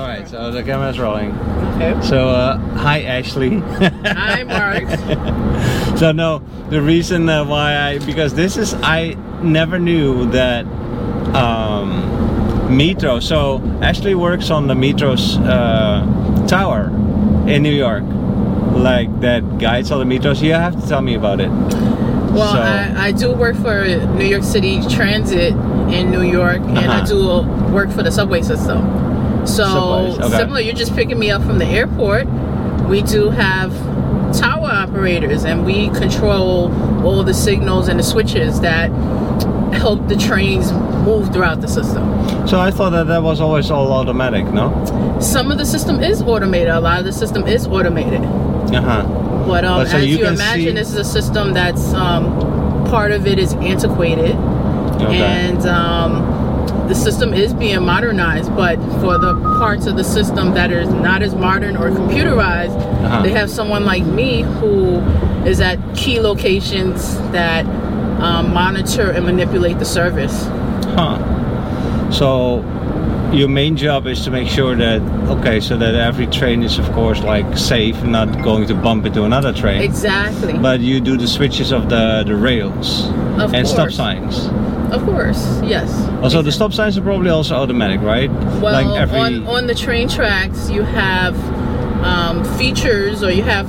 All right, so the camera's rolling. Okay. So, uh, hi Ashley. Hi, Mark. so no, the reason uh, why I because this is I never knew that um, Metro. So Ashley works on the Metro's uh, tower in New York, like that guides all the Metros. You have to tell me about it. Well, So- I, I do work for New York City Transit in New York, and I Uh-huh. do work for the subway system. So okay. similar, you're just picking me up from the airport. We do have tower operators, and we control all the signals and the switches that help the trains move throughout the system. So I thought that that was always all automatic, no? Some of the system is automated. A lot of the system is automated. Uh huh. But, um, But so as you you, can imagine, see- this is a system that's um, part of it is antiquated, Okay. and um, the system is being modernized. But for the parts of the system that is not as modern or computerized, Uh-huh. they have someone like me who is at key locations that um, monitor and manipulate the service. Huh. So your main job is to make sure that okay, so that every train is of course like safe, and not going to bump into another train. Exactly. But you do the switches of the the rails Of and stop signs. Of course, yes. Also, the stop signs are probably also automatic, right? Well, like every on, on the train tracks, you have um, features or you have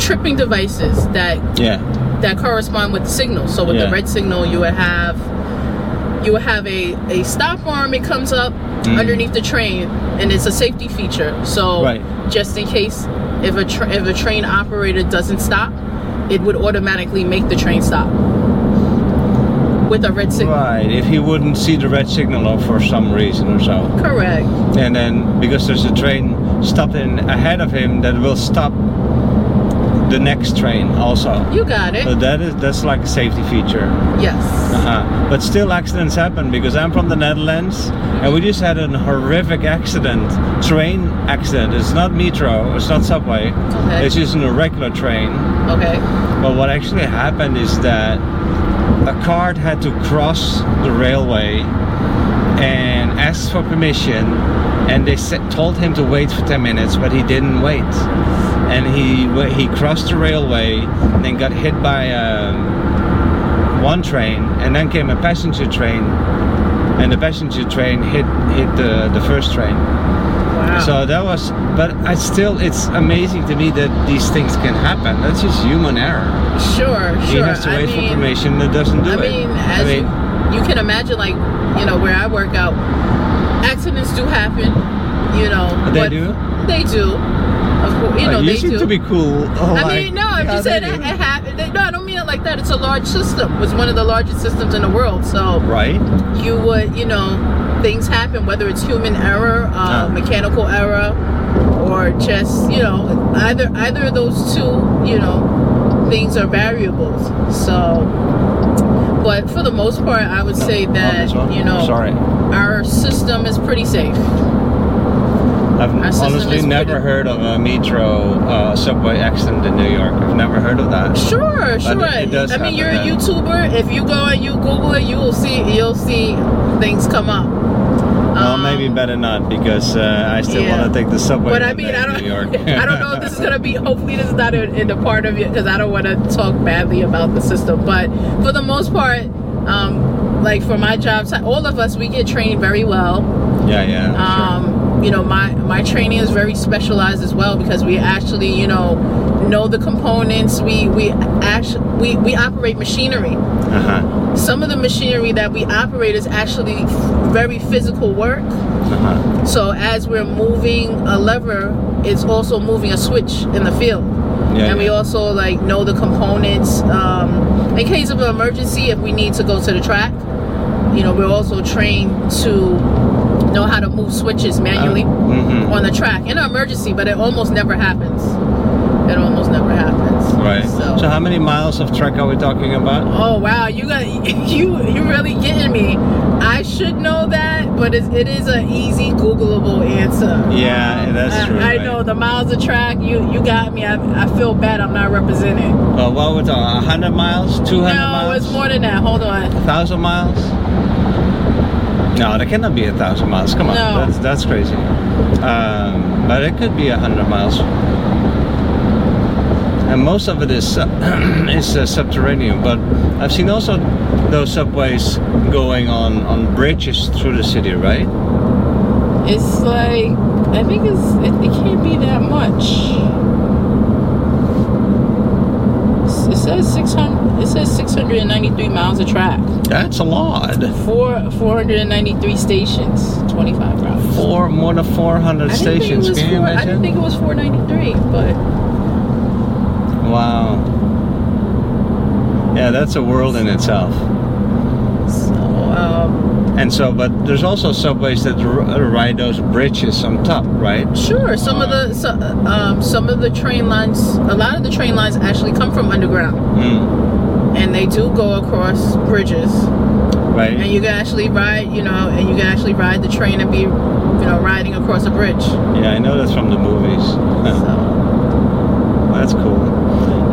tripping devices that yeah. that correspond with the signal. So with Yeah. the red signal, you would have you would have a, a stop arm. It comes up Mm. underneath the train, and it's a safety feature. So Right. just in case if a tra- if a train operator doesn't stop, it would automatically make the train stop with a red signal. Right. If he wouldn't see the red signal or for some reason or so, Correct. and then because there's a train stopped in ahead of him that will stop the next train also. You got it. So that is that's like a safety feature. yes. Uh-huh. But still, accidents happen because I'm from the Netherlands, and we just had a horrific accident, train accident. It's not metro, it's not subway, Okay. it's just a regular train. Okay. But what actually happened is that a cart had to cross the railway and asked for permission, and they sa- told him to wait for 10 minutes, but he didn't wait. And he he crossed the railway and then got hit by um, one train, and then came a passenger train, and the passenger train hit hit the, the first train. Wow. So that was, but I still, it's amazing to me that these things can happen. That's just human error. sure, sure. He has to I wait for mean, permission that doesn't do I it. mean, as you, you can imagine, like you know, where I work out, accidents do happen. You know, They but do? They do. Of course, you Oh, know, you they seem do. to be cool. Oh, I mean, no, I'm just saying it, it happened. No, I don't mean it like that. It's a large system. It's one of the largest systems in the world. So Right? you would, you know, things happen, whether it's human error, uh, Ah. mechanical error, or just, you know, either either of those two, you know, things are variables. So, but for the most part, I would say Oh, that, you know, our system is pretty safe. I've honestly never heard of a metro uh, subway accident in New York. I've never heard of that. Sure, sure. it I mean, you're a. YouTuber. If you go and you Google it, you will see you'll see things come up. Well, Um, maybe better not because uh, I still yeah. want to take the subway. But I mean, I don't. New York. I don't know if this is gonna be. Hopefully, this is not in, in the part of it because I don't want to talk badly about the system. But for the most part, um, like for my job, all of us we get trained very well. yeah, yeah. sure. Um, you know, my my training is very specialized as well because we actually, you know, know the components. We we actually we, we operate machinery. Uh-huh. Some of the machinery that we operate is actually very physical work. Uh-huh. So as we're moving a lever, it's also moving a switch in the field. Yeah, and we also like know the components. Um, in case of an emergency, if we need to go to the track, you know, we're also trained to know how to move switches manually mhm. on the track in an emergency, but it almost never happens. It almost never happens. Right. So. So how many miles of track are we talking about? Oh wow, you got you you really getting me. I should know that, but it's, it is an easy Googleable answer. Yeah, that's I, true, I right. know the miles of track. You you got me. I, I feel bad. I'm not representing. Well, what we're talking, 100 miles? 200 No, miles? it's more than that. Hold on. 1,000 miles? No, that cannot be a thousand miles. Come on, No. that's that's crazy. Um, but it could be a hundred miles. And most of it is is uh, subterranean. But I've seen also those subways going on on bridges through the city, right? It's like I think it's it, it can't be that much. It says six hundred. It says six hundred and ninety-three miles of track. That's a lot. Four four hundred and ninety-three stations. Twenty-five routes. Four more than four hundred I didn't think it stations. Can you four, I didn't think it was four ninety-three, but Wow. Yeah, that's a world in itself. so um, And so, but there's also subways that ride those bridges on top, right? sure. Some of the so, um, some of the train lines, a lot of the train lines actually come from underground, Mm, and they do go across bridges. Right. and you can actually ride, you know, and you can actually ride the train and be, you know, riding across a bridge. Yeah, I know that's from the movies. So That's cool.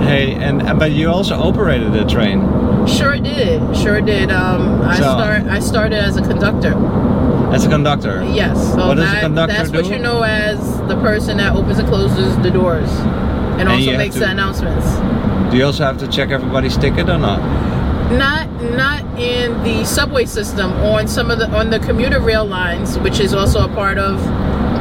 Hey, and but you also operated the train. sure did, sure did. Um, I So- start, I started as a conductor. As a conductor. Yes. So What does a conductor that's what you know as the person that opens and closes the doors, and, And also makes to- the announcements. Do you also have to check everybody's ticket or not? Not not in the subway system on some of the on the commuter rail lines, which is also a part of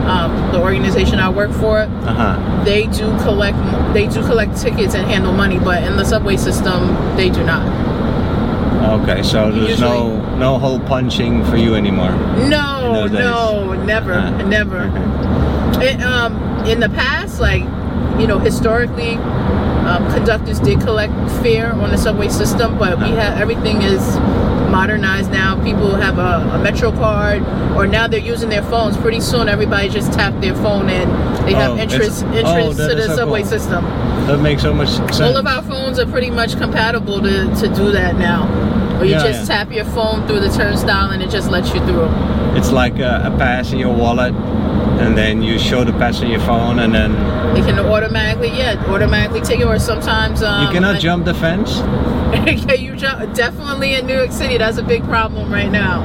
um, the organization I work for. Uh huh. They do collect they do collect tickets and handle money, but in the subway system they do not. Okay, so there's no no hole punching for you anymore. No, In those days. no, never, Ah. never. It, um, in the past, like you know, historically, um, conductors did collect fare on the subway system, but we have everything is modernized now. People have a, a Metro card, or now they're using their phones. Pretty soon, everybody just tap their phone and they have Oh, interest oh, interest to the subway cool. system. That makes so much sense. All of our phones are pretty much compatible to, to do that now. Or you Yeah, just yeah. tap your phone through the turnstile and it just lets you through. It's like a, a pass in your wallet, and then you show the pass on your phone, and then It can automatically, yeah, automatically take it. Or sometimes um, you cannot I- jump the fence. yeah, you jump. Definitely in New York City, that's a big problem right now.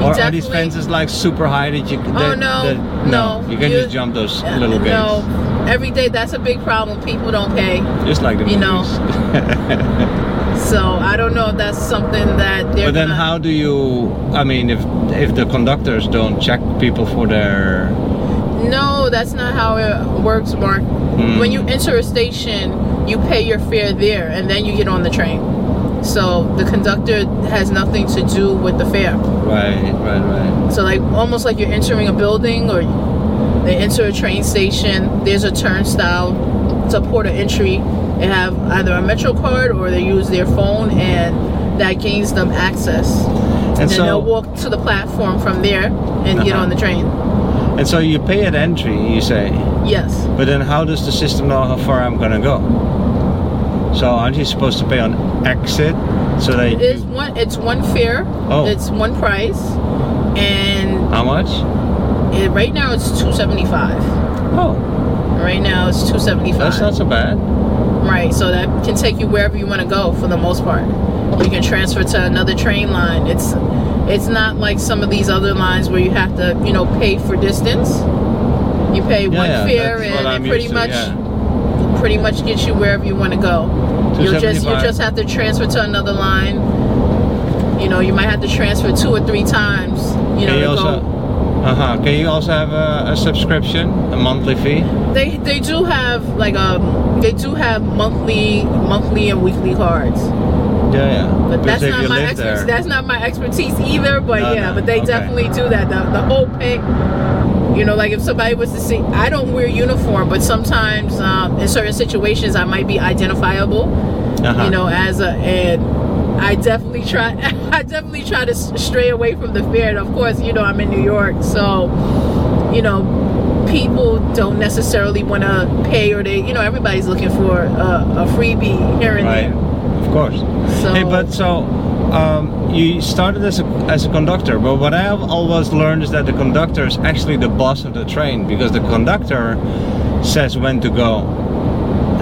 You Or are these fences like super high that you? Oh that- no, that- no, You can You- just jump those little gates, No, every day that's a big problem. People don't pay, just like the you know, so I don't know if that's something that they're. but then, how do you? I mean, if if the conductors don't check people for their No, that's not how it works, Mark. Hmm. When you enter a station, you pay your fare there, and then you get on the train. So the conductor has nothing to do with the fare. right, right, right. So like almost like you're entering a building or they enter a train station. There's a turnstile. It's a port of entry. They have either a Metro card or they use their phone, and that gains them access. And, And then so- they'll walk to the platform from there and get Uh-huh. on the train. And so you pay at entry, you say. Yes. But then how does the system know how far I'm gonna go? So aren't you supposed to pay on exit so that It is one. It's one fare. Oh. It's one price, and how much? it, right now it's two seventy five. Oh, Right now it's 275 that's not so bad. Right, so that can take you wherever you want to go for the most part. You can transfer to another train line. It's it's not like some of these other lines where you have to, you know, pay for distance. You pay one yeah, fare and it pretty to, much yeah. pretty much gets you wherever you want to go. You'll just you just have to transfer to another line. You know, you might have to transfer two or three times. You know, Can you to also, go. uh huh. Can you also have a, a subscription, a monthly fee? They they do have like um they do have monthly monthly and weekly cards. Yeah, yeah. But that's not my expertise. there, That's not my expertise either. But No, yeah, no, but they okay. definitely do that. The, the whole pay. You know, like if somebody was to see, I don't wear uniform, but sometimes um, in certain situations I might be identifiable. uh-huh. You know, as a and I definitely try. I definitely try to stray away from the fear. And of course, you know, I'm in New York, so you know, people don't necessarily want to pay, or they, you know, everybody's looking for a, a freebie here and right, there. Of course. So, Hey, but so um, you started as a as a conductor, but what I've always learned is that the conductor is actually the boss of the train because the conductor says when to go,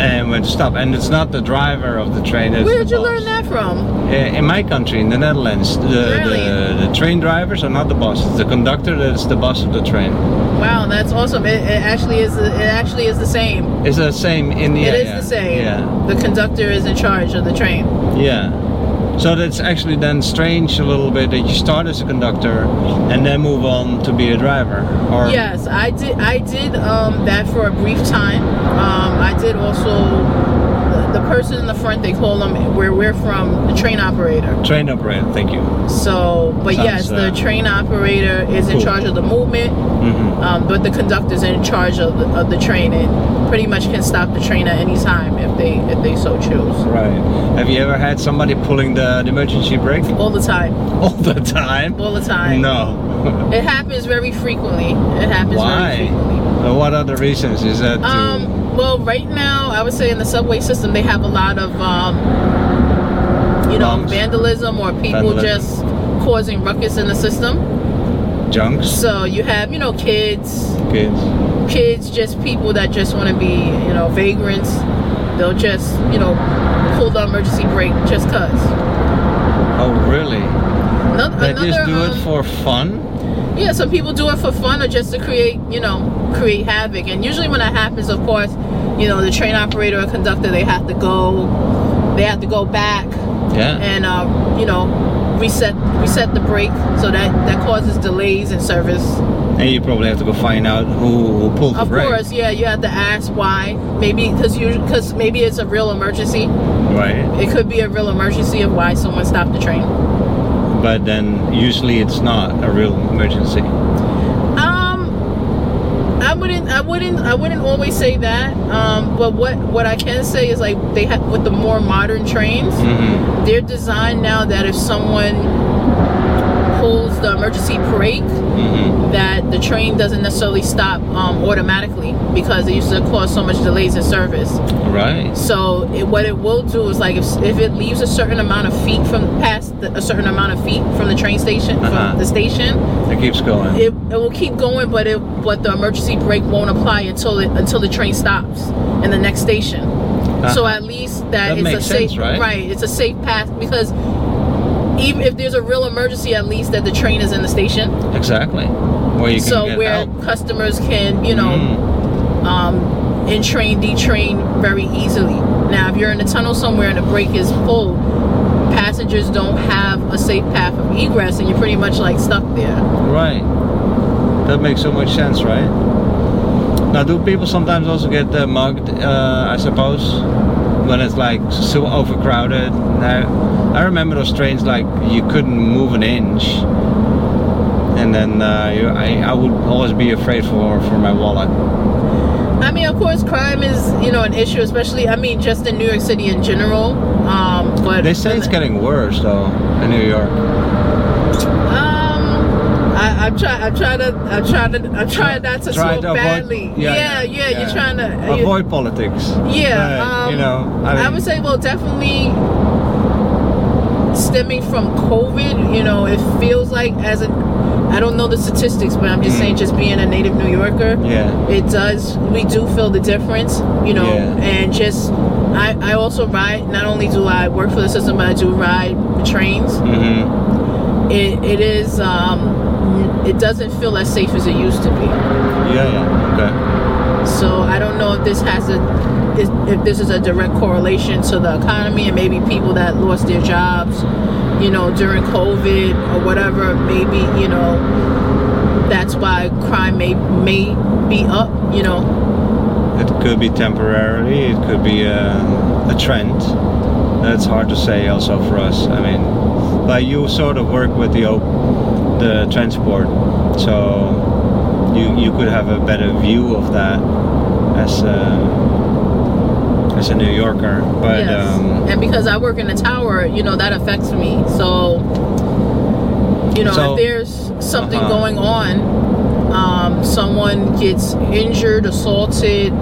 and when to stop. And it's not the driver of the train. Where did you boss. learn that from? In my country, in the Netherlands, the, Really? the, the train drivers are not the boss. It's the conductor that is the boss of the train. Wow, that's awesome. It, it actually is. It actually is the same. It's the same in the it is yeah, the same. Yeah, The conductor is in charge of the train. yeah. So that's actually then strange a little bit that you start as a conductor and then move on to be a driver. Or Yes, I did. I did um, that for a brief time. Um, I did also. The, the person in the front, they call them where we're from, the train operator. train operator. Thank you. So, but Sounds, yes, the uh, train operator is in charge of the movement, hmm um, but the conductor is in charge of the, of the train and pretty much can stop the train at any time if they if they so choose. Right. Have you ever had somebody pulling the, the emergency brake All the time, all the time? all the time. No. It happens very frequently. It happens Why? very frequently. What other reasons is that? To, Um, well, right now, I would say in the subway system, they have a lot of, um, you know, vandalism or people Vandalism. just causing ruckus in the system. Junks, So you have, you know, kids, kids. kids, just people that just want to be, you know, vagrants. They'll just, you know, pull the emergency brake just cause. Oh, really? Another, They just another, do it um, for fun? Yeah, some people do it for fun or just to create, you know, create havoc. And usually when that happens, of course, you know, the train operator or conductor, they have to go, they have to go back Yeah. and, um, you know, reset reset the brake. So that that causes delays in service. And you probably have to go find out who, who pulled the Of brake. course, yeah, you have to ask why. Maybe because you because maybe it's a real emergency. Right. It could be a real emergency of why someone stopped the train. But then usually it's not a real emergency. I wouldn't, I wouldn't, I wouldn't always say that. Um, but what what I can say is like they have with the more modern trains, hmm they're designed now that if someone the emergency brake, hmm that the train doesn't necessarily stop um, automatically because it used to cause so much delays in service. Right. So it, what it will do is like if, if it leaves a certain amount of feet from past the, a certain amount of feet from the train station Uh-huh. from the station, It keeps going. it, it will keep going, but it but the emergency brake won't apply until it until the train stops in the next station. So Uh-huh. at least that, That it's a makes safe sense, right? It's a safe path because even if there's a real emergency, at least that the train is in the station. exactly. Where you can So where help. customers can you know Mm. um, entrain, detrain very easily. Now, if you're in a tunnel somewhere and the brake is pulled, passengers don't have a safe path of egress, and you're pretty much like stuck there. Right. That makes so much sense, right? Now, do people sometimes also get uh, mugged? Uh, I suppose when it's like so overcrowded. Now, I remember those trains like you couldn't move an inch, and then uh, you, I, I would always be afraid for for my wallet. I mean, of course, crime is you know an issue, especially I mean just in New York City in general. Um, but They say it's getting worse though in New York. I, I'm trying. I'm trying to. I'm trying to. I'm trying not to Try to badly. yeah, Yeah, yeah, yeah, yeah. You're trying to Avoid politics. Yeah, But, um, you know, I, I, would say, well, definitely stemming from COVID. You know, it feels like as a. I don't know the statistics, but I'm just Mhm. saying, just being a native New Yorker, Yeah. it does. We do feel the difference. You know, Yeah. and just. I, I also ride. Not only do I work for the system, but I do ride the trains. hmm It, it is. Um, it doesn't feel as safe as it used to be. Yeah, yeah. Okay. So I don't know if this has a if, if this is a direct correlation to the economy and maybe people that lost their jobs, you know, during COVID or whatever. Maybe you know that's why crime may may be up. You know, It could be temporarily. It could be a, a trend. That's hard to say. Also for us. I mean, but you sort of work with the op- the transport, so you you could have a better view of that as a, as a New Yorker. But yes. um, and because I work in the tower, you know that affects me. So you know So- if there's something Uh-huh. going on, um, someone gets injured, assaulted.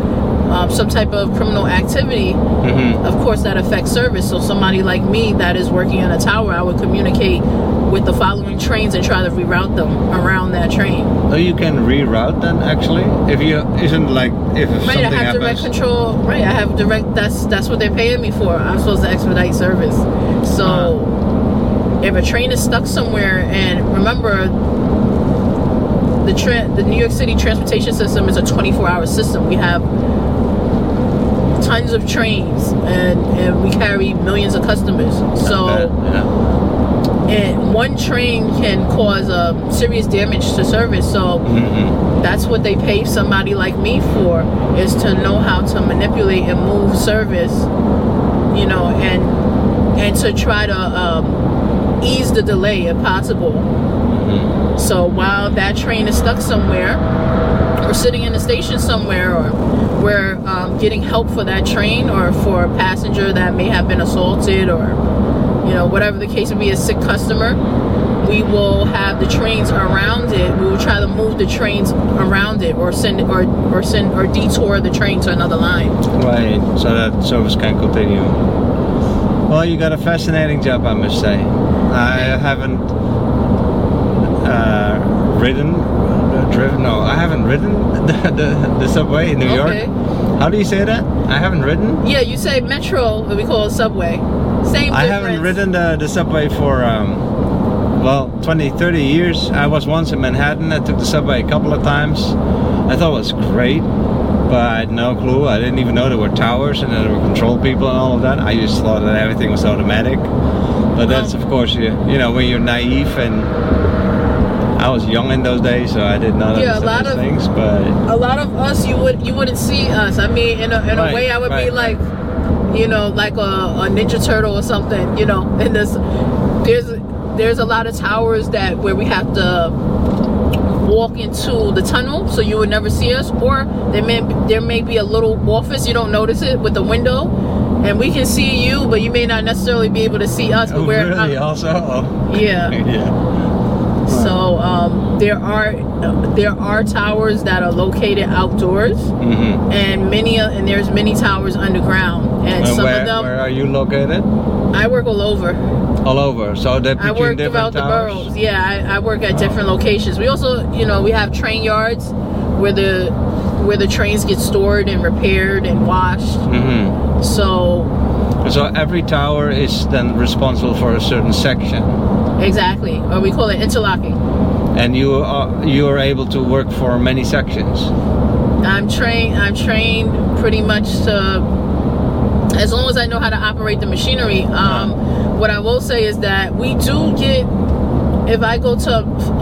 um, some type of criminal activity, hmm of course that affects service. So somebody like me that is working in a tower, I would communicate with the following trains and try to reroute them around that train. So you can reroute then actually if you isn't like if Right, I something have direct happens. control. Right, I have direct. That's that's what they're paying me for. I'm supposed to expedite service. So if a train is stuck somewhere, and remember, the tra- the New York City transportation system is a 24-hour system. We have tons of trains, and and we carry millions of customers. So. yeah. And one train can cause uh, serious damage to service. So hmm that's what they pay somebody like me for is to know how to manipulate and move service you know and and to try to um, ease the delay if possible hmm so while that train is stuck somewhere or sitting in the station somewhere or we're um, getting help for that train or for a passenger that may have been assaulted or you know whatever the case may be a sick customer we will have the trains around it we will try to move the trains around it or send or or send or detour the train to another line Right, so that service can continue. Well, you got a fascinating job, I must say. I haven't ridden, uh, driven. No, I haven't ridden the, the, the subway in New Okay. York. How do you say that? I haven't ridden. yeah you say metro but we call it subway same I difference. haven't ridden the, the subway for um, well 20, 30 years. I was once in Manhattan. I took the subway a couple of times. I thought it was great, but I had no clue. I didn't even know there were towers and there were control people and all of that. I just thought that everything was automatic. But that's of course you you know when you're naive and I was young in those days, so I didn't know Yeah, a those lot of- things. But a lot of us you would you wouldn't see us i mean in a, in a Right, way i would be like you know like a, a ninja turtle or something you know and there's there's there's a lot of towers that where we have to walk into the tunnel so you would never see us or there may there may be a little office you don't notice it with the window and we can see you but you may not necessarily be able to see us but oh, we're really also. Yeah yeah. so um, there are there are towers that are located outdoors hmm and many and there's many towers underground. And And some where, of them where are you located? i work all over. All over. So put i work throughout the boroughs. yeah I, I work at different locations. We also you know we have train yards where the where the trains get stored and repaired and washed. Hmm so So every tower is then responsible for a certain section, exactly. Or we call it interlocking and you are you are able to work for many sections. i'm trained i'm trained pretty much to as long as i know how to operate the machinery um, what i will say is that we do get if i go to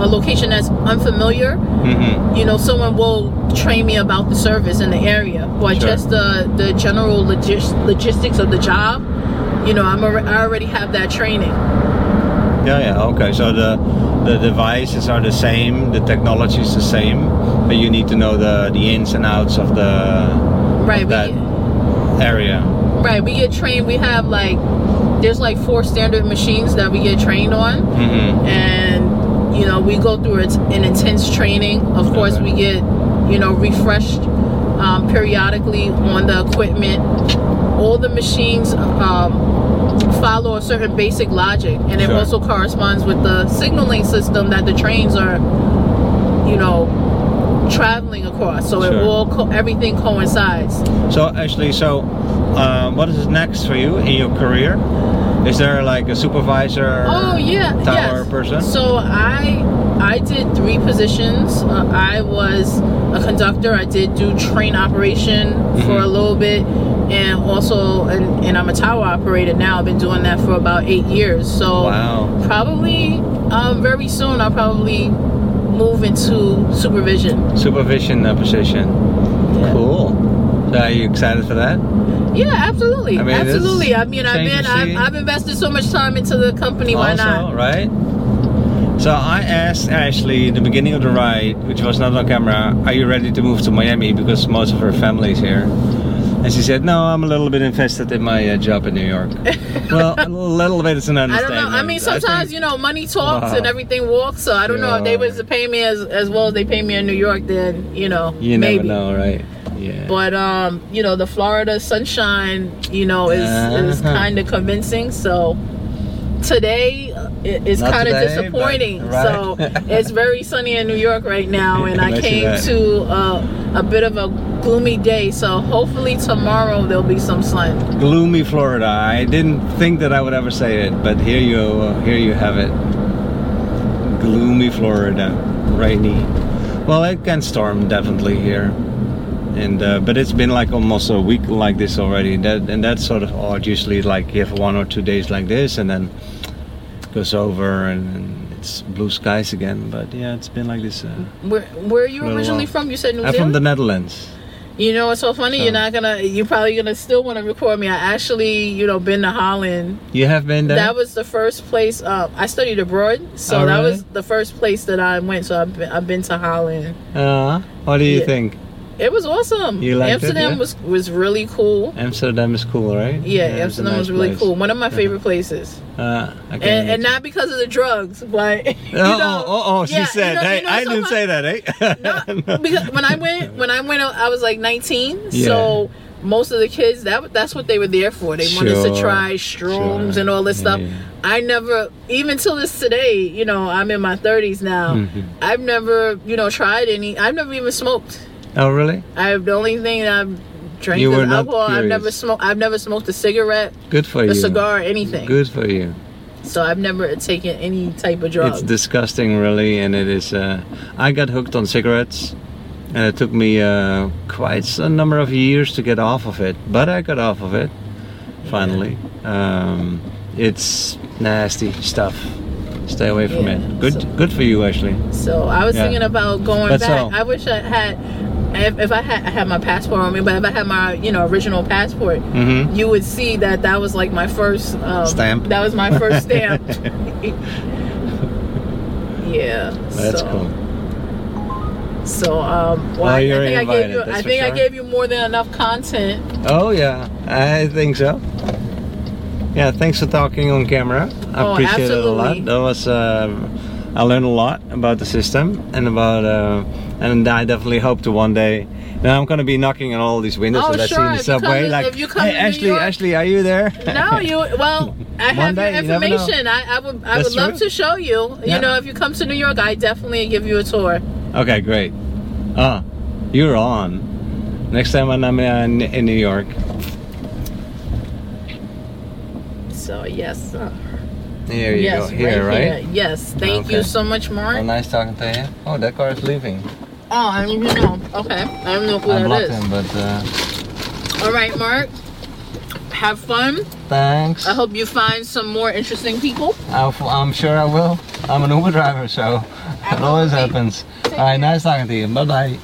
a location that's unfamiliar hmm you know someone will train me about the service in the area but Sure. just the the general logis- logistics of the job you know i'm alre- i already have that training Yeah, yeah. Okay. So the the devices are the same, the technology is the same, but you need to know the the ins and outs of the right of that get, area. right we get trained we have like there's like four standard machines that we get trained on hmm and you know we go through it- an intense training of course Okay. we get you know refreshed um, periodically on the equipment all the machines um, follow a certain basic logic and it Sure. also corresponds with the signaling system that the trains are you know traveling across so it Sure. all co- everything coincides So actually, so uh, what is next for you in your career? Is there like a supervisor? Oh yeah, tower yes. person? So I I did three positions. Uh, I was a conductor. I did do train operation for Mhm. a little bit, and also and, and I'm a tower operator now. I've been doing that for about eight years. So Wow. probably um, very soon I'll probably move into supervision. Supervision uh, position. Yeah. Cool. So are you excited for that? Yeah, absolutely, I mean, absolutely. I mean, I've been I've. I've invested so much time into the company. Why also, not? right? So I asked Ashley in the beginning of the ride, which was not on camera, are you ready to move to Miami because most of her family is here? And she said, no, I'm a little bit invested in my uh, job in New York. well, a little bit is an I understatement. don't know. I mean, sometimes think- you know, money talks Wow. and everything walks. So I don't know if they was to pay me as as well as they pay me in New York. Then you know, You maybe. never know, right? Yeah. But um, you know, the Florida sunshine, you know, is is Uh-huh. kind of convincing. So today uh, it, it's kind of disappointing. but- So it's very sunny in New York right now, and I came to uh, a bit of a gloomy day. So hopefully tomorrow there'll be some sun. gloomy Florida. I didn't think that I would ever say it, but here you here you have it. Gloomy Florida, rainy. Well, it can storm definitely here, and uh, but it's been like almost a week like this already. That and that's sort of odd. Usually, like you have one or two days like this, and then goes over, and, and it's blue skies again. But yeah, it's been like this. Uh, Where where are you originally while. from? You said New I'm Zealand. from the Netherlands. You know it's so funny? So- You're not gonna. You're probably gonna still want to record me. I actually, you know, been to Holland. You have been there. That was the first place. Um, I studied abroad, so Oh, that really? was the first place that I went. So I've been, I've been to Holland. Uh, what do you Yeah. think? It was awesome. You liked it, Amsterdam yeah? was was really cool. Amsterdam is cool, right? Yeah, a Amsterdam nice was really place. cool. One of my favorite places, Uh, and, and not because of the drugs, but you Oh, know, oh, oh, she yeah, you said, know- you hey, know I so didn't say that, eh? No, because when I went, when I went, I was like 19. Yeah. So most of the kids, that that's what they were there for. They wanted to try shrooms sure. and all this stuff. Yeah. I never, even till this today, you know, I'm in my 30s now. Mhm. I've never, you know, tried any. I've never even smoked. Oh, really? I have the only thing that I've drank You is alcohol. I've never smoked. I've never smoked a cigarette, Good for a you. A cigar, or anything. Good for you. So I've never taken any type of drug. It's disgusting, really, and it is. Uh, I got hooked on cigarettes, and it took me uh, quite a number of years to get off of it, but I got off of it finally. Um, it's nasty stuff. Stay away from Yeah, it. Good, so- good for you, Ashley. So I was Yeah. thinking about going That's back. all. I wish I had, if, if I had, I had my passport on me, but if I had my, you know, original passport, Mm-hmm. you would see that that was like my first um, Stamp. That was my first stamp. yeah. That's so, cool. So, um, well, Well, I, I think I gave invited, you, I think I gave you more than enough content. Oh yeah, I think so. Yeah, thanks for talking on camera. I Oh, appreciate it a lot. absolutely. That was uh, I learned a lot about the system and about uh, and I definitely hope to one day. Now I'm gonna be knocking on all these windows Oh, that I see sure, in the you subway. to- like, you hey Ashley, York- Ashley, are you there? No, you. Well, I have day, your you information. I, I would. I That's would love true. to show you. Yeah. You know, if you come to New York, I definitely give you a tour. okay, great. Ah, you're on. Next time when I'm in, in New York. So yes. Uh, Here you yes, go. Here, right? here. Yes. Thank you so much, Mark. Nice talking to you. Oh, that car is leaving. Oh, I don't even know. Okay, I don't know who I that is. him, but uh, All right, Mark. Have fun. thanks. I hope you find some more interesting people. I'll, I'm sure I will. I'm an Uber driver, so it always happens. All right, nice talking to you. Bye bye.